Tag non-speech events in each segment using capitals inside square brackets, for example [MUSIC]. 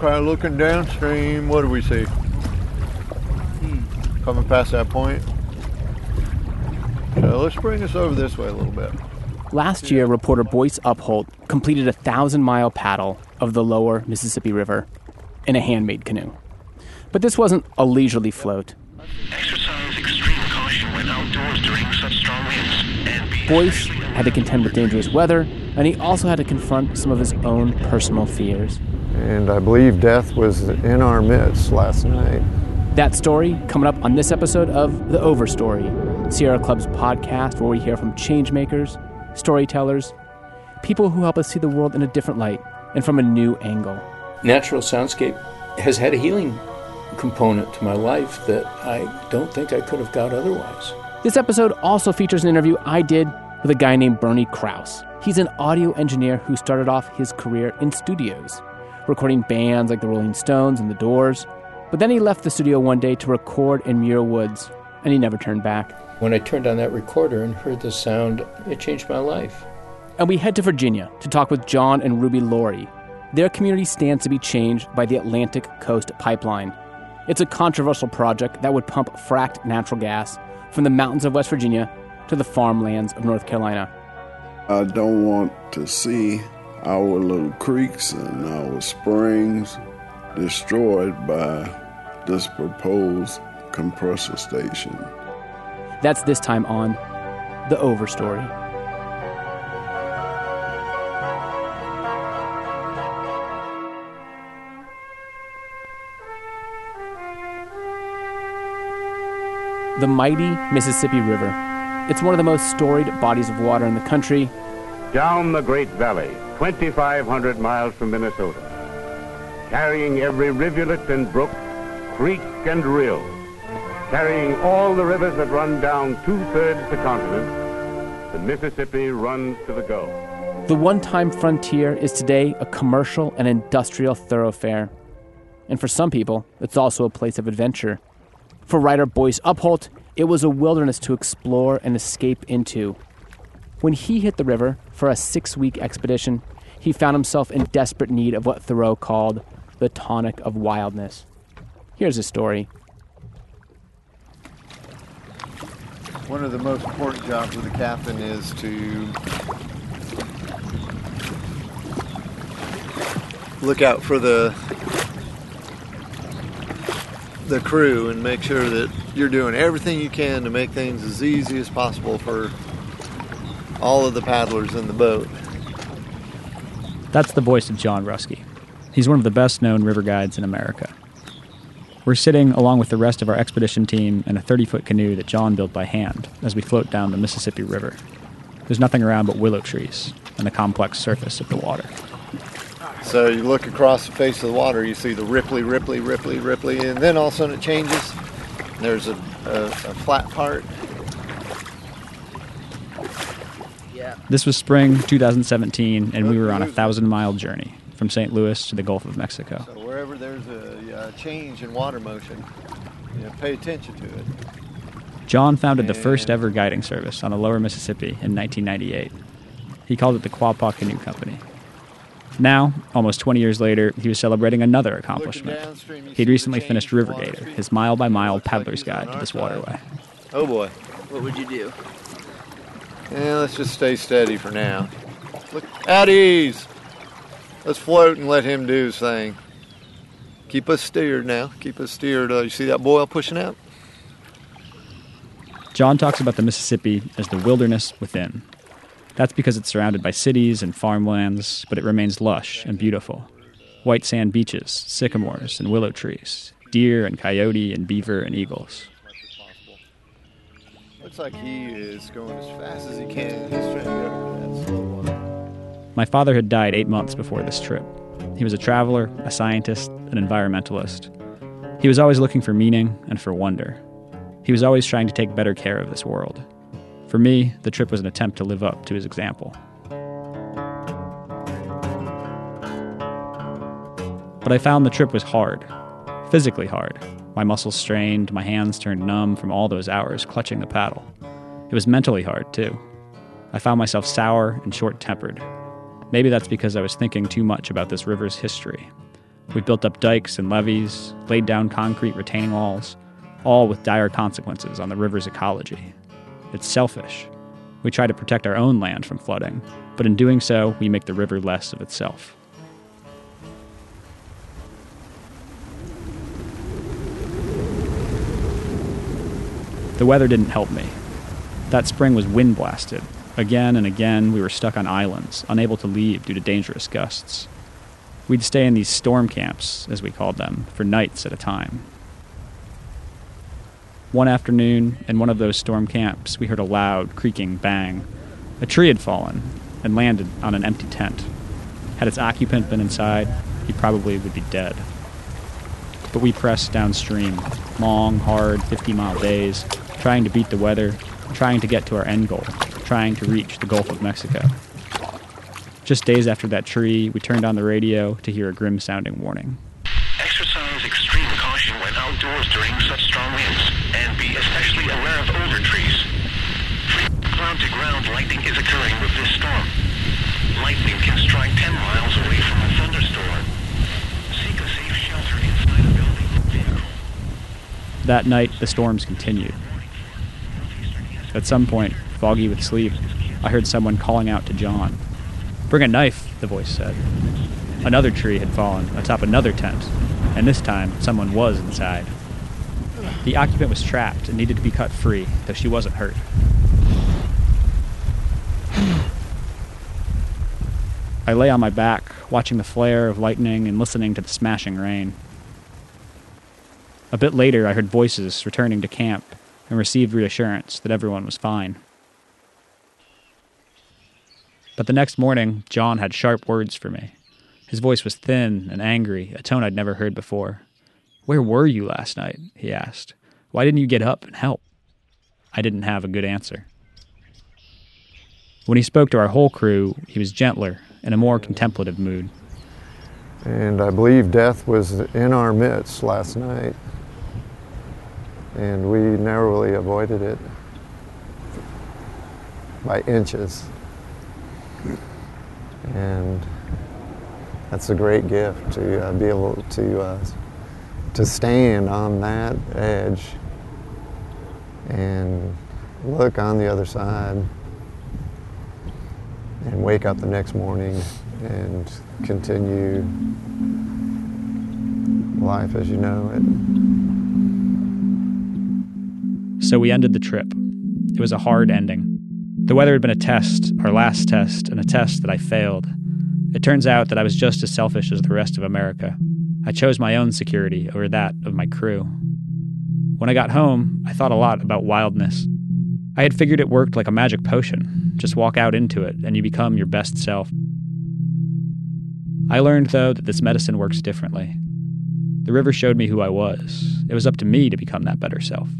Okay, looking downstream, what do we see? Hmm. Coming past that point. So let's bring us over this way a little bit. Last year, reporter Boyce Upholt completed a thousand mile paddle of the lower Mississippi River in a handmade canoe. But this wasn't a leisurely float. Exercise extreme caution when outdoors during such strong winds and Boyce had to contend with dangerous weather, and he also had to confront some of his own personal fears. And I believe death was in our midst last night. That story coming up on this episode of The Overstory, Sierra Club's podcast where we hear from changemakers, storytellers, people who help us see the world in a different light and from a new angle. natural soundscape has had a healing component to my life that I don't think I could have got otherwise. This episode also features an interview I did with a guy named Bernie Krause. He's an audio engineer who started off his career in studios, recording bands like the Rolling Stones and the Doors. But then he left the studio one day to record in Muir Woods, and he never turned back. When I turned on that recorder and heard the sound, it changed my life. And we head to Virginia to talk with John and Ruby Laury. Their community stands to be changed by the Atlantic Coast Pipeline. It's a controversial project that would pump fracked natural gas from the mountains of West Virginia to the farmlands of North Carolina. I don't want to see our little creeks and our springs destroyed by this proposed compressor station. That's this time on The Overstory. The mighty Mississippi River. It's one of the most storied bodies of water in the country, down the Great Valley, 2,500 miles from Minnesota, carrying every rivulet and brook, creek and rill, carrying all the rivers that run down two-thirds the continent, the Mississippi runs to the Gulf. The one time frontier is today a commercial and industrial thoroughfare. And for some people, it's also a place of adventure. For writer Boyce Upholt, it was a wilderness to explore and escape into. When he hit the river for a six week expedition, he found himself in desperate need of what Thoreau called the tonic of wildness. Here's his story. One of the most important jobs of the captain is to look out for the the crew and make sure that you're doing everything you can to make things as easy as possible for all of the paddlers in the boat. That's the voice of John Ruskey. He's one of the best known river guides in America. We're sitting along with the rest of our expedition team in a 30 foot canoe that John built by hand as we float down the Mississippi River. There's nothing around but willow trees and the complex surface of the water. So you look across the face of the water, you see the ripply, ripply, ripply, ripply, and then all of a sudden it changes. There's a, a, a flat part. This was spring 2017, and we were on a thousand mile journey from St. Louis to the Gulf of Mexico. So wherever there's a, uh change in water motion, you know, pay attention to it. John founded the first ever guiding service on the lower Mississippi in 1998. He called it the Quapaw Canoe Company. Now, almost 20 years later, he was celebrating another accomplishment. downstream, you see He'd recently finished in water Rivergator, speed. his mile by mile Looks paddler's guide to this waterway. Oh boy. What would you do? Yeah, let's just stay steady for now. Look, at ease. Let's float and let him do his thing. Keep us steered now. Keep us steered. Uh, you see that boil pushing out? John talks about the Mississippi as the wilderness within. That's because it's surrounded by cities and farmlands, but it remains lush and beautiful. White sand beaches, sycamores and willow trees, deer and coyote and beaver and eagles. Looks like he is going as fast as he can. He's trying to go that slow one. My father had died eight months before this trip. He was a traveler, a scientist, an environmentalist. He was always looking for meaning and for wonder. He was always trying to take better care of this world. For me, the trip was an attempt to live up to his example. But I found the trip was hard, physically hard. My muscles strained, my hands turned numb from all those hours clutching the paddle. It was mentally hard, too. I found myself sour and short tempered. Maybe that's because I was thinking too much about this river's history. We've built up dikes and levees, laid down concrete retaining walls, all with dire consequences on the river's ecology. It's selfish. We try to protect our own land from flooding, but in doing so, we make the river less of itself. The weather didn't help me. That spring was wind blasted. Again and again, we were stuck on islands, unable to leave due to dangerous gusts. We'd stay in these storm camps, as we called them, for nights at a time. One afternoon, in one of those storm camps, we heard a loud, creaking bang. A tree had fallen and landed on an empty tent. Had its occupant been inside, he probably would be dead. But we pressed downstream, long, hard, 50 mile days, trying to beat the weather, trying to get to our end goal, trying to reach the Gulf of Mexico. Just days after that tree, we turned on the radio to hear a grim sounding warning. Exercise extreme caution when outdoors during such strong winds, and be especially aware of older trees. Ground to ground lightning is occurring with this storm. Lightning can strike 10 miles away from a thunderstorm. Seek a safe shelter inside a building. That night, the storms continued. At some point, foggy with sleep, I heard someone calling out to John. Bring a knife, the voice said. Another tree had fallen atop another tent, and this time someone was inside. The occupant was trapped and needed to be cut free, though she wasn't hurt. I lay on my back, watching the flare of lightning and listening to the smashing rain. A bit later, I heard voices returning to camp and received reassurance that everyone was fine. But the next morning, John had sharp words for me. His voice was thin and angry, a tone I'd never heard before. Where were you last night? he asked. Why didn't you get up and help? I didn't have a good answer. When he spoke to our whole crew, he was gentler, in a more contemplative mood. And I believe death was in our midst last night. And we narrowly avoided it by inches. And that's a great gift to uh, be able to uh, to stand on that edge and look on the other side and wake up the next morning and continue life as you know it. So we ended the trip. It was a hard ending. The weather had been a test, our last test, and a test that I failed. It turns out that I was just as selfish as the rest of America. I chose my own security over that of my crew. When I got home, I thought a lot about wildness. I had figured it worked like a magic potion. Just walk out into it, and you become your best self. I learned, though, that this medicine works differently. The river showed me who I was. It was up to me to become that better self.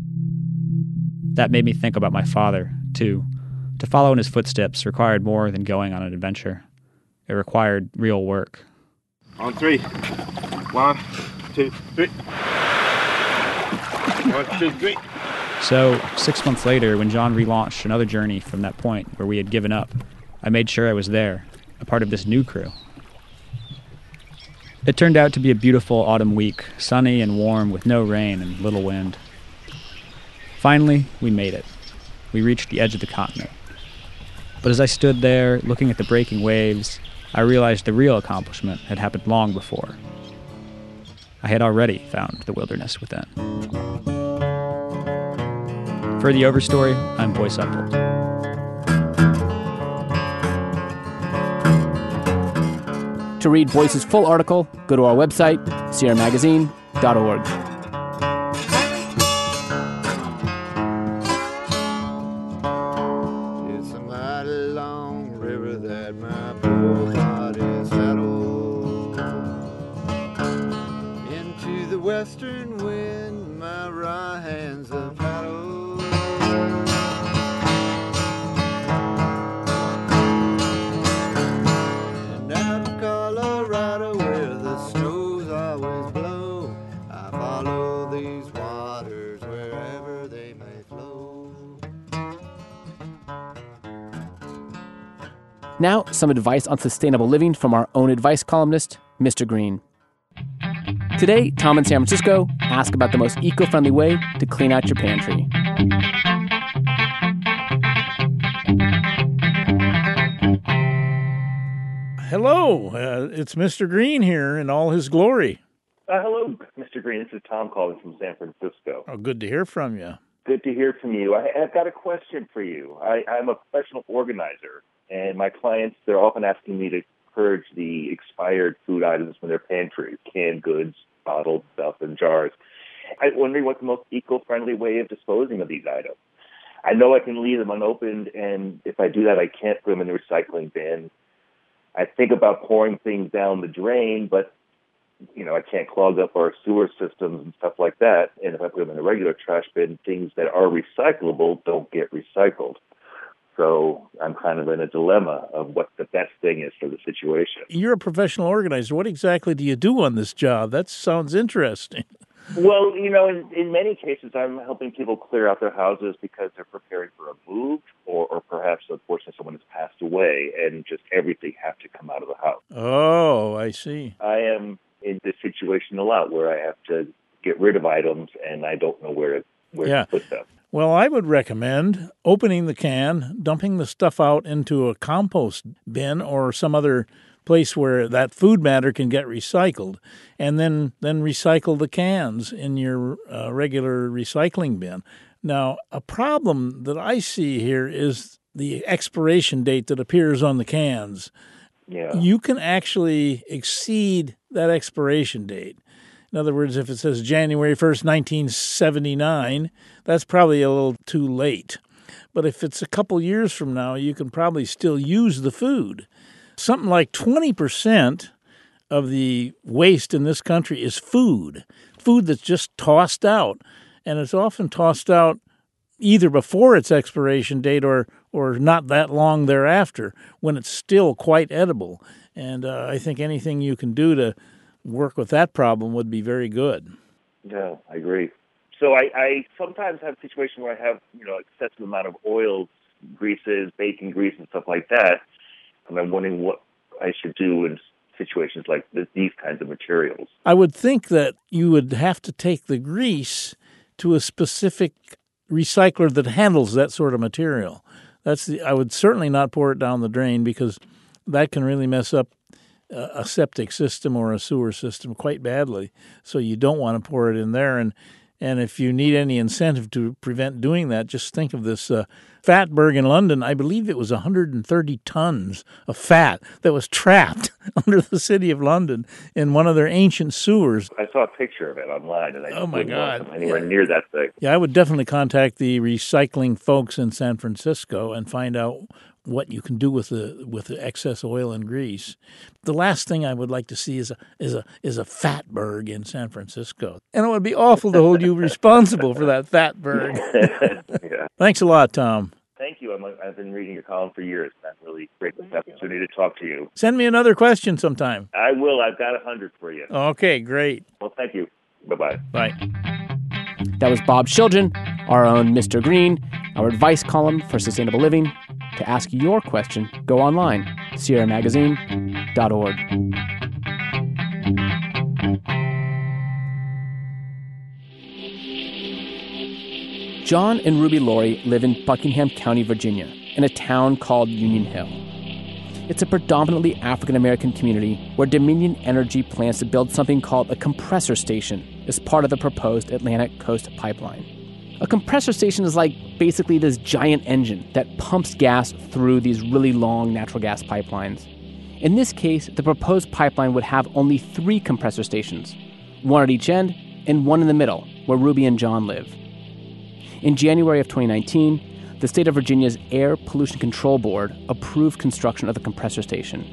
That made me think about my father, too. To follow in his footsteps required more than going on an adventure. It required real work. On three. One, two, three. One, two, three. So, six months later, when John relaunched another journey from that point where we had given up, I made sure I was there, a part of this new crew. It turned out to be a beautiful autumn week, sunny and warm with no rain and little wind. Finally, we made it. We reached the edge of the continent. But as I stood there, looking at the breaking waves, I realized the real accomplishment had happened long before. I had already found the wilderness within. For the Overstory, I'm Boyce Upholt. To read Boyce's full article, go to our website, sierramagazine.org. Now, some advice on sustainable living from our own advice columnist, Mr. Green. Today, Tom in San Francisco ask about the most eco friendly way to clean out your pantry. Hello, uh, it's Mr. Green here in all his glory. Uh, hello, Mr. Green. This is Tom calling from San Francisco. Oh, good to hear from you. Good to hear from you. I, have got a question for you. I, I'm a professional organizer, and my clients, they're often asking me to purge the expired food items from their pantry, canned goods, bottled stuff, and jars. I'm wondering what's the most eco-friendly way of disposing of these items. I know I can leave them unopened, and if I do that, I can't put them in the recycling bin. I think about pouring things down the drain, but you know, I can't clog up our sewer systems and stuff like that. And if I put them in a regular trash bin, things that are recyclable don't get recycled. So I'm kind of in a dilemma of what the best thing is for the situation. You're a professional organizer. What exactly do you do on this job? That sounds interesting. Well, you know, in, in many cases, I'm helping people clear out their houses because they're preparing for a move, or, or perhaps, unfortunately, someone has passed away, and just everything has to come out of the house. Oh, I see. I am in this situation a lot where I have to get rid of items, and I don't know where to where yeah. to put them. Well, I would recommend opening the can, dumping the stuff out into a compost bin or some other place where that food matter can get recycled, and then then recycle the cans in your uh, regular recycling bin. Now, a problem that I see here is the expiration date that appears on the cans. Yeah. You can actually exceed that expiration date. In other words, if it says January 1st, 1979, that's probably a little too late. But if it's a couple years from now, you can probably still use the food something like 20% of the waste in this country is food, food that's just tossed out. And it's often tossed out either before its expiration date or, or not that long thereafter when it's still quite edible. And uh, I think anything you can do to work with that problem would be very good. Yeah, I agree. So I, I sometimes have situations where I have, you know, excessive amount of oils, greases, bacon grease, and stuff like that and I'm wondering what I should do in situations like this, these kinds of materials. I would think that you would have to take the grease to a specific recycler that handles that sort of material. That's the, I would certainly not pour it down the drain because that can really mess up a septic system or a sewer system quite badly. So you don't want to pour it in there. And and if you need any incentive to prevent doing that, just think of this uh, Fatberg in London. I believe it was 130 tons of fat that was trapped [LAUGHS] under the city of London in one of their ancient sewers. I saw a picture of it online, and I oh my god, anywhere yeah. near that thing. Yeah, I would definitely contact the recycling folks in San Francisco and find out what you can do with the with the excess oil and grease. The last thing I would like to see is a is a is a fatberg in San Francisco, and it would be awful to hold you [LAUGHS] responsible for that fatberg. [LAUGHS] yeah. Thanks a lot, Tom. Thank you. i have been reading your column for years. I'm really great this opportunity to talk to you. Send me another question sometime. I will. I've got a hundred for you. Okay, great. Well, thank you. Bye-bye. Bye. That was Bob Schildgen, our own Mr. Green, our advice column for sustainable living. To ask your question, go online, sierramagazine.org. John and Ruby Laury live in Buckingham County, Virginia, in a town called Union Hill. It's a predominantly African American community where Dominion Energy plans to build something called a compressor station as part of the proposed Atlantic Coast Pipeline. A compressor station is like basically this giant engine that pumps gas through these really long natural gas pipelines. In this case, the proposed pipeline would have only three compressor stations one at each end and one in the middle, where Ruby and John live. In January of 2019, the state of Virginia's Air Pollution Control Board approved construction of the compressor station.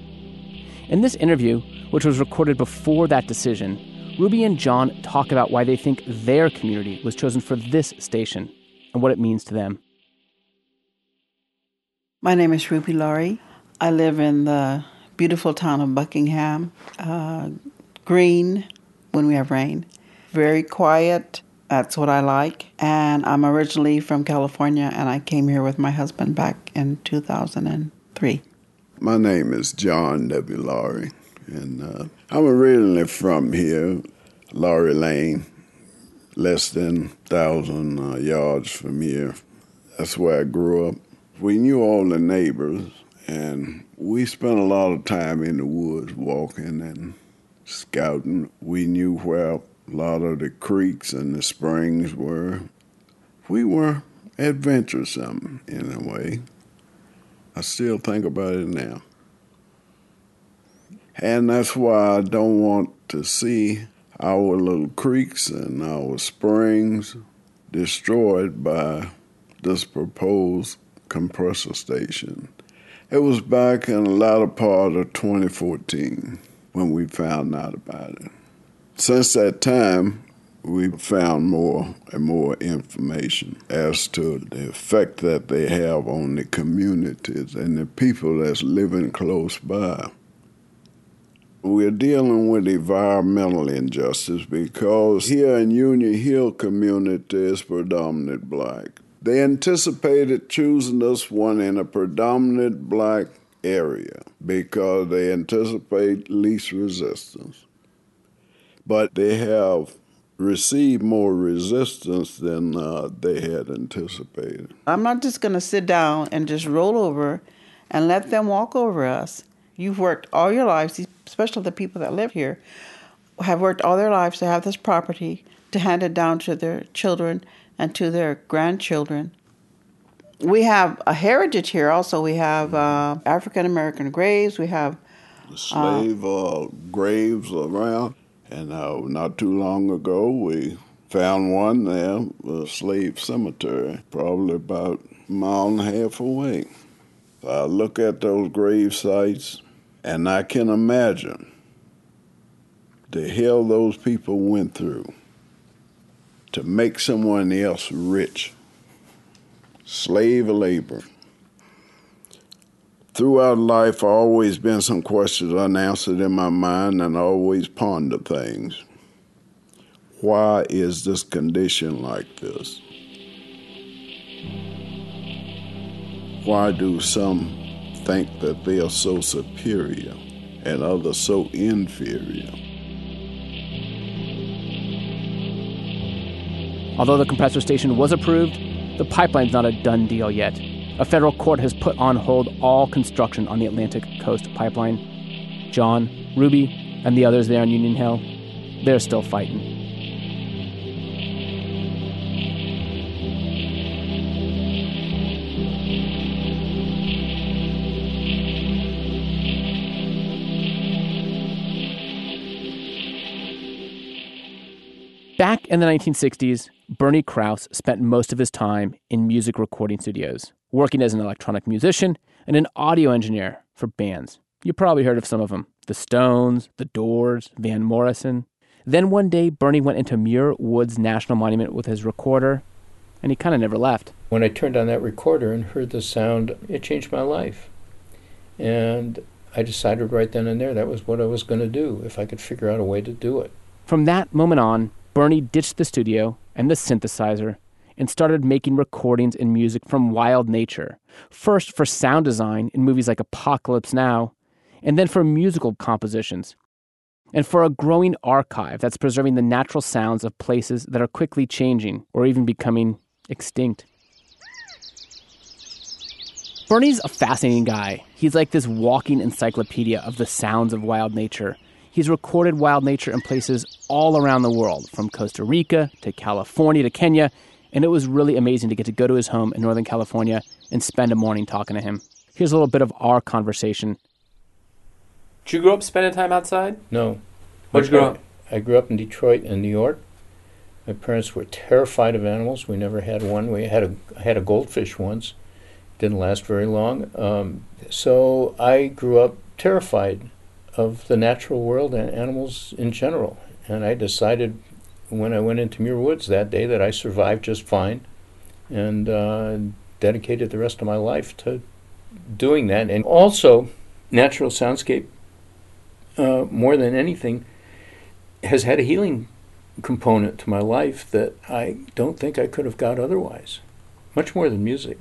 In this interview, which was recorded before that decision, Ruby and John talk about why they think their community was chosen for this station and what it means to them. My name is Ruby Laury. I live in the beautiful town of Buckingham. Uh, green when we have rain, very quiet. That's what I like. And I'm originally from California, and I came here with my husband back in 2003. My name is John W. Laury and uh, I'm originally from here. Laury Lane, less than 1,000 uh, yards from here. That's where I grew up. We knew all the neighbors, and we spent a lot of time in the woods walking and scouting. We knew where a lot of the creeks and the springs were. We were adventuresome in a way. I still think about it now. And that's why I don't want to see our little creeks and our springs destroyed by this proposed compressor station. It was back in the latter part of 2014 when we found out about it. Since that time, we've found more and more information as to the effect that they have on the communities and the people that's living close by. We're dealing with environmental injustice because here in Union Hill community is predominant black. They anticipated choosing this one in a predominant black area because they anticipate least resistance. But they have received more resistance than uh, they had anticipated. I'm not just going to sit down and just roll over and let them walk over us. You've worked all your lives, especially the people that live here, have worked all their lives to have this property to hand it down to their children and to their grandchildren. We have a heritage here. Also, we have uh, African American graves. We have the slave uh, graves around. And uh, not too long ago, we found one there, a slave cemetery, probably about a mile and a half away. I look at those grave sites, and I can imagine the hell those people went through to make someone else rich. Slave labor. Throughout life, always been some questions unanswered in my mind and I always ponder things. Why is this condition like this? Why do some think that they are so superior and others so inferior? Although the compressor station was approved, the pipeline's not a done deal yet. A federal court has put on hold all construction on the Atlantic Coast Pipeline. John, Ruby, and the others there on Union Hill, they're still fighting. Back in the 1960s, Bernie Krause spent most of his time in music recording studios, working as an electronic musician and an audio engineer for bands. You probably heard of some of them The Stones, The Doors, Van Morrison. Then one day, Bernie went into Muir Woods National Monument with his recorder, and he kind of never left. When I turned on that recorder and heard the sound, it changed my life. And I decided right then and there that was what I was going to do if I could figure out a way to do it. From that moment on, Bernie ditched the studio and the synthesizer and started making recordings and music from wild nature. First for sound design in movies like Apocalypse Now, and then for musical compositions. And for a growing archive that's preserving the natural sounds of places that are quickly changing or even becoming extinct. Bernie's a fascinating guy. He's like this walking encyclopedia of the sounds of wild nature He's recorded wild nature in places all around the world, from Costa Rica to California to Kenya, and it was really amazing to get to go to his home in Northern California and spend a morning talking to him. Here's a little bit of our conversation. Did you grow up spending time outside? No. Where'd you grow up? I grew up in Detroit and New York. My parents were terrified of animals. We never had one. We had a I had a goldfish once. Didn't last very long. Um, so I grew up terrified of the natural world and animals in general. And I decided when I went into Muir Woods that day that I survived just fine and uh, dedicated the rest of my life to doing that. And also, natural soundscape, uh, more than anything, has had a healing component to my life that I don't think I could have got otherwise, much more than music.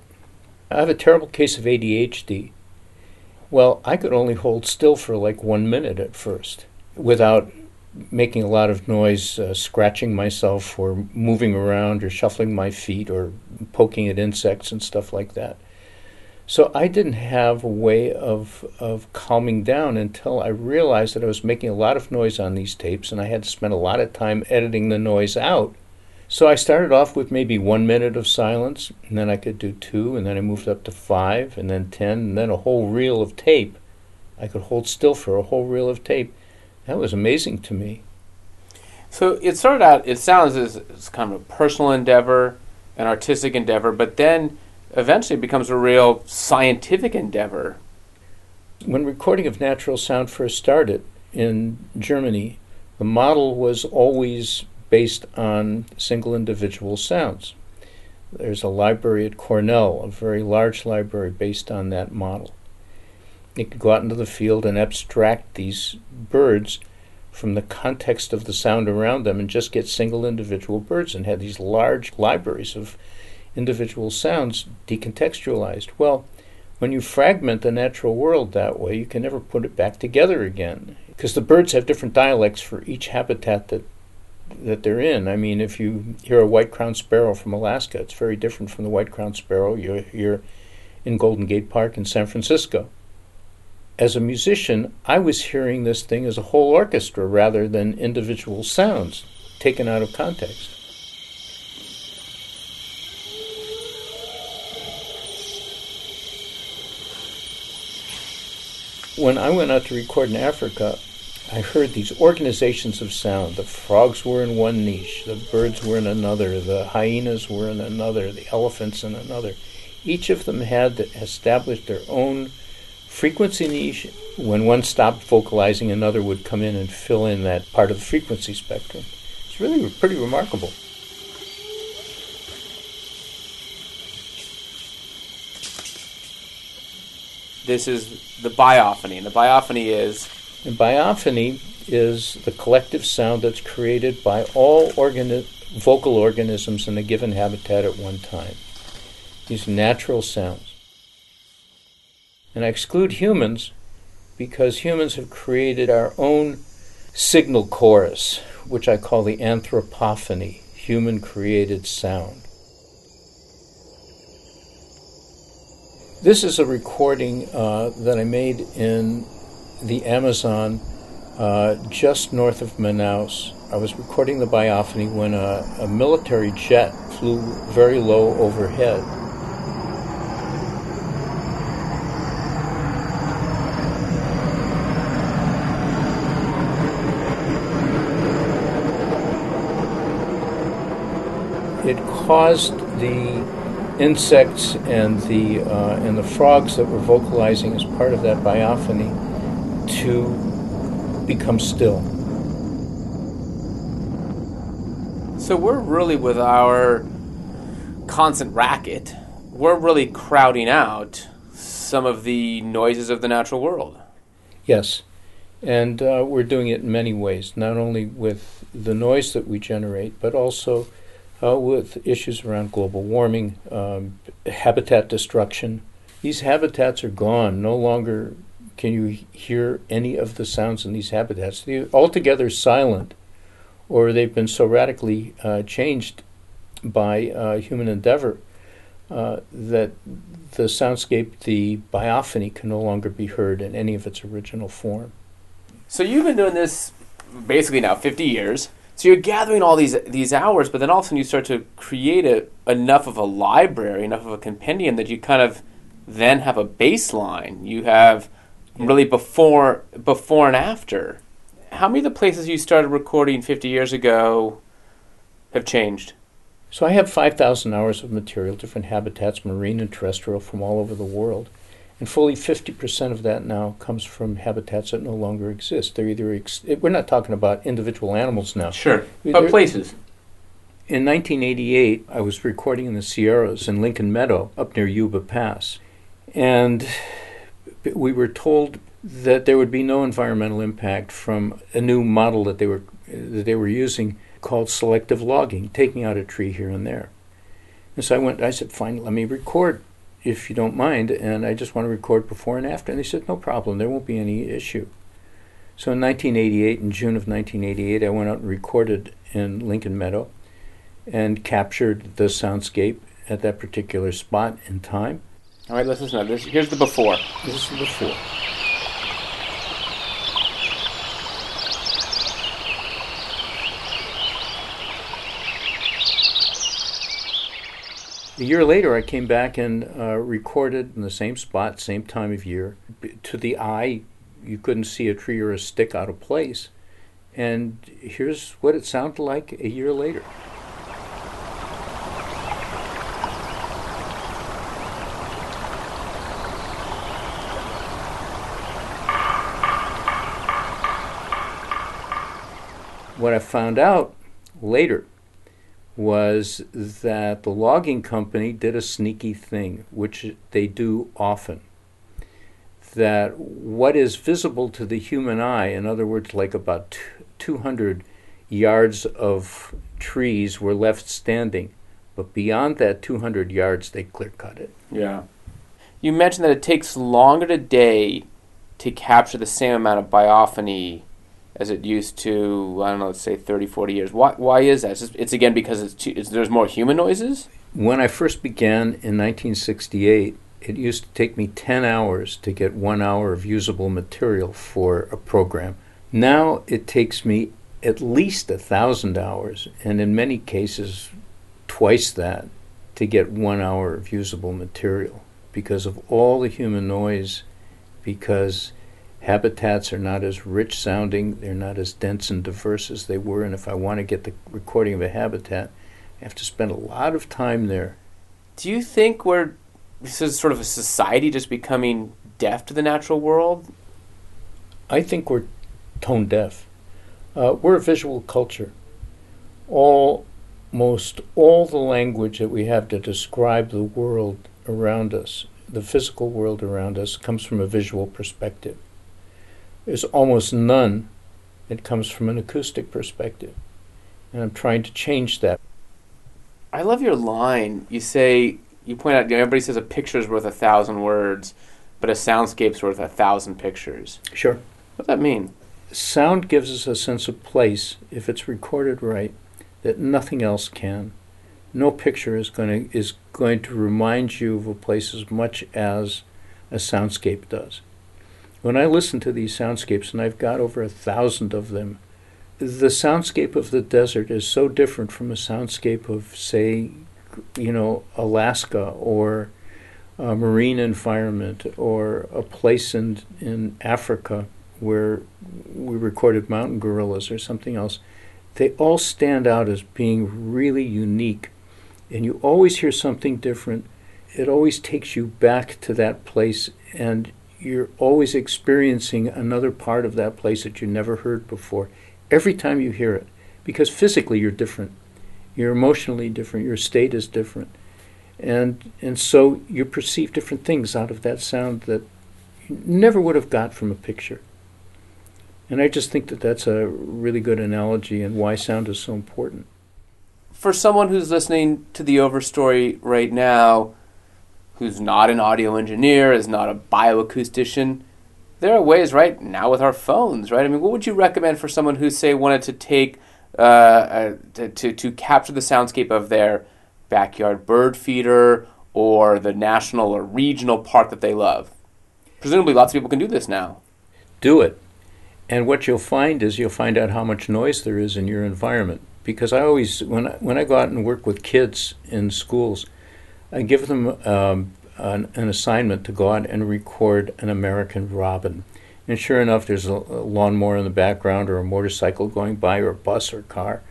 I have a terrible case of ADHD. Well, I could only hold still for like one minute at first without making a lot of noise, uh, scratching myself, or moving around, or shuffling my feet, or poking at insects and stuff like that. So I didn't have a way of, of calming down until I realized that I was making a lot of noise on these tapes and I had to spend a lot of time editing the noise out. So I started off with maybe one minute of silence, and then I could do two, and then I moved up to five, and then ten, and then a whole reel of tape. I could hold still for a whole reel of tape. That was amazing to me. So it started out, it sounds as, as kind of a personal endeavor, an artistic endeavor, but then eventually it becomes a real scientific endeavor. When recording of natural sound first started in Germany, the model was always based on single individual sounds. There's a library at Cornell, a very large library based on that model. You could go out into the field and abstract these birds from the context of the sound around them and just get single individual birds and had these large libraries of individual sounds decontextualized. Well, when you fragment the natural world that way, you can never put it back together again because the birds have different dialects for each habitat that that they're in. I mean, if you hear a white-crowned sparrow from Alaska, it's very different from the white-crowned sparrow you hear in Golden Gate Park in San Francisco. As a musician, I was hearing this thing as a whole orchestra rather than individual sounds taken out of context. when I went out to record in Africa, I heard these organizations of sound. The frogs were in one niche, the birds were in another, the hyenas were in another, the elephants in another. Each of them had established their own frequency niche. When one stopped vocalizing, another would come in and fill in that part of the frequency spectrum. It's really pretty remarkable. This is the biophony, and the biophony is. And biophony is the collective sound that's created by all organi- vocal organisms in a given habitat at one time. These natural sounds. And I exclude humans because humans have created our own signal chorus, which I call the anthropophony, human created sound. This is a recording uh, that I made in the Amazon uh, just north of Manaus. I was recording the biophony when a, a military jet flew very low overhead. It caused the insects and the uh, and the frogs that were vocalizing as part of that biophony to become still. So we're really with our constant racket, we're really crowding out some of the noises of the natural world. Yes. And uh, we're doing it in many ways, not only with the noise that we generate, but also uh, with issues around global warming, um, habitat destruction. These habitats are gone. No longer can you hear any of the sounds in these habitats. They're altogether silent, or they've been so radically uh, changed by uh, human endeavor uh, that the soundscape, the biophony, can no longer be heard in any of its original form. So you've been doing this basically now 50 years. So you're gathering all these these hours, but then all of a sudden you start to create a, enough of a library, enough of a compendium that you kind of then have a baseline. You have really before before and after. How many of the places you started recording 50 years ago have changed? So I have 5,000 hours of material, different habitats, marine and terrestrial, from all over the world. And fully 50% of that now comes from habitats that no longer exist. They're either, ex- eh, we're not talking about individual animals now. Sure. But places. In 1988, I was recording in the Sierras in Lincoln Meadow up near Yuba Pass. And we were told that there would be no environmental impact from a new model that they were, that they were using called selective logging, taking out a tree here and there. And so I went, I said, fine, let me record if you don't mind, and I just want to record before and after. And they said, no problem, there won't be any issue. So in 1988, in June of 1988, I went out and recorded in Lincoln Meadow and captured the soundscape at that particular spot in time. All right, let's listen to this. Here's the before. This is the before. A year later, I came back and uh, recorded in the same spot, same time of year. B- To the eye, you couldn't see a tree or a stick out of place. And here's what it sounded like a year later. What I found out later was that the logging company did a sneaky thing, which they do often. That what is visible to the human eye, in other words, like about 200 yards of trees were left standing, but beyond that 200 yards, they clear cut it. Yeah. You mentioned that it takes longer today to capture the same amount of biophony as it used to, I don't know, let's say 30, 40 years. Why, why is that? It's, just, it's again because it's, too, it's there's more human noises? When I first began in 1968, it used to take me 10 hours to get one hour of usable material for a program. Now it takes me at least a thousand hours, and in many cases, twice that, to get one hour of usable material because of all the human noise, because habitats are not as rich sounding, they're not as dense and diverse as they were, and if I want to get the recording of a habitat, I have to spend a lot of time there. Do you think we're, this is sort of a society just becoming deaf to the natural world? I think we're tone deaf. Uh, we're a visual culture. Almost all the language that we have to describe the world around us, the physical world around us, comes from a visual perspective. There's almost none that comes from an acoustic perspective. And I'm trying to change that. I love your line. You say, you point out, you know, everybody says a picture's worth a thousand words, but a soundscape's worth a thousand pictures. Sure. What does that mean? Sound gives us a sense of place, if it's recorded right, that nothing else can. No picture is going to, is going to remind you of a place as much as a soundscape does. When I listen to these soundscapes, and I've got over a thousand of them, the soundscape of the desert is so different from a soundscape of, say, you know, Alaska or a marine environment or a place in, in Africa where we recorded mountain gorillas or something else. They all stand out as being really unique. And you always hear something different. It always takes you back to that place, and you're always experiencing another part of that place that you never heard before every time you hear it because physically you're different. You're emotionally different your state is different. And and so you perceive different things out of that sound that you never would have got from a picture. And i just think that that's a really good analogy and why sound is so important. For someone who's listening to the Overstory right now, who's not an audio engineer, is not a bioacoustician, there are ways right now with our phones, right? I mean, what would you recommend for someone who, say, wanted to take uh, uh, to, to to capture the soundscape of their backyard bird feeder or the national or regional park that they love? Presumably, lots of people can do this now. do it. And what you'll find is you'll find out how much noise there is in your environment. Because I always, when I, when I go out and work with kids in schools, I give them um, an, an assignment to go out and record an American robin. And sure enough, there's a, a lawnmower in the background, or a motorcycle going by, or a bus or car,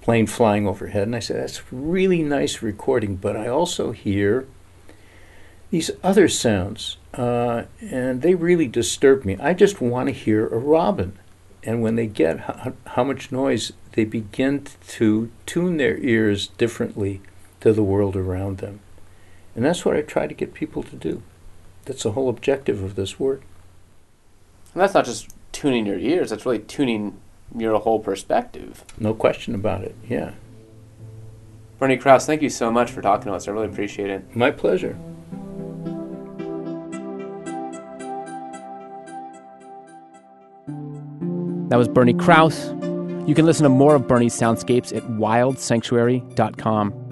plane flying overhead. And I say, that's really nice recording, but I also hear these other sounds, uh, and they really disturb me. I just want to hear a robin. And when they get how, how much noise, they begin to tune their ears differently to the world around them. And that's what I try to get people to do. That's the whole objective of this work. And that's not just tuning your ears, that's really tuning your whole perspective. No question about it. Yeah. Bernie Krause, thank you so much for talking to us. I really appreciate it. My pleasure. That was Bernie Krause. You can listen to more of Bernie's soundscapes at wildsanctuary.com.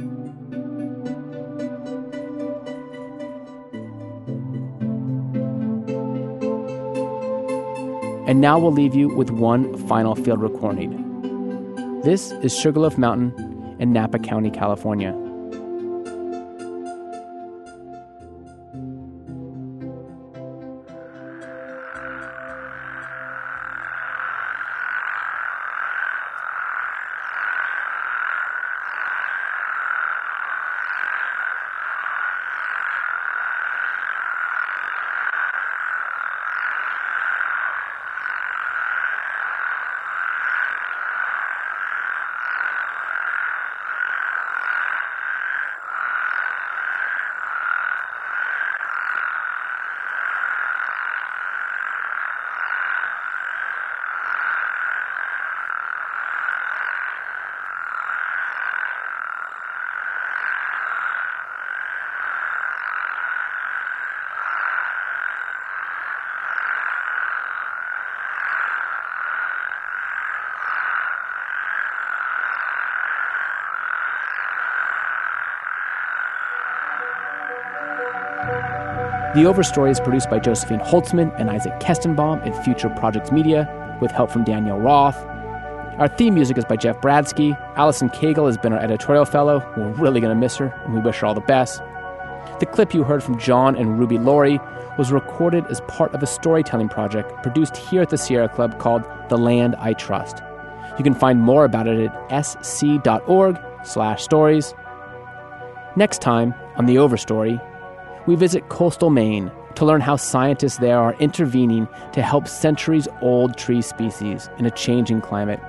And now we'll leave you with one final field recording. This is Sugarloaf Mountain in Napa County, California. The Overstory is produced by Josephine Holtzman and Isaac Kestenbaum at Future Projects Media, with help from Danielle Roth. Our theme music is by Jeff Bradsky. Allison Cagle has been our editorial fellow. We're really going to miss her, and we wish her all the best. The clip you heard from John and Ruby Laury was recorded as part of a storytelling project produced here at the Sierra Club called The Land I Trust. You can find more about it at sc.org slash stories. Next time on The Overstory, we visit coastal Maine to learn how scientists there are intervening to help centuries old tree species in a changing climate.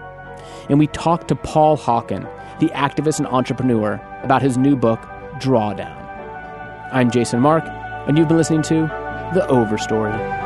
And we talk to Paul Hawken, the activist and entrepreneur, about his new book, Drawdown. I'm Jason Mark, and you've been listening to The Overstory.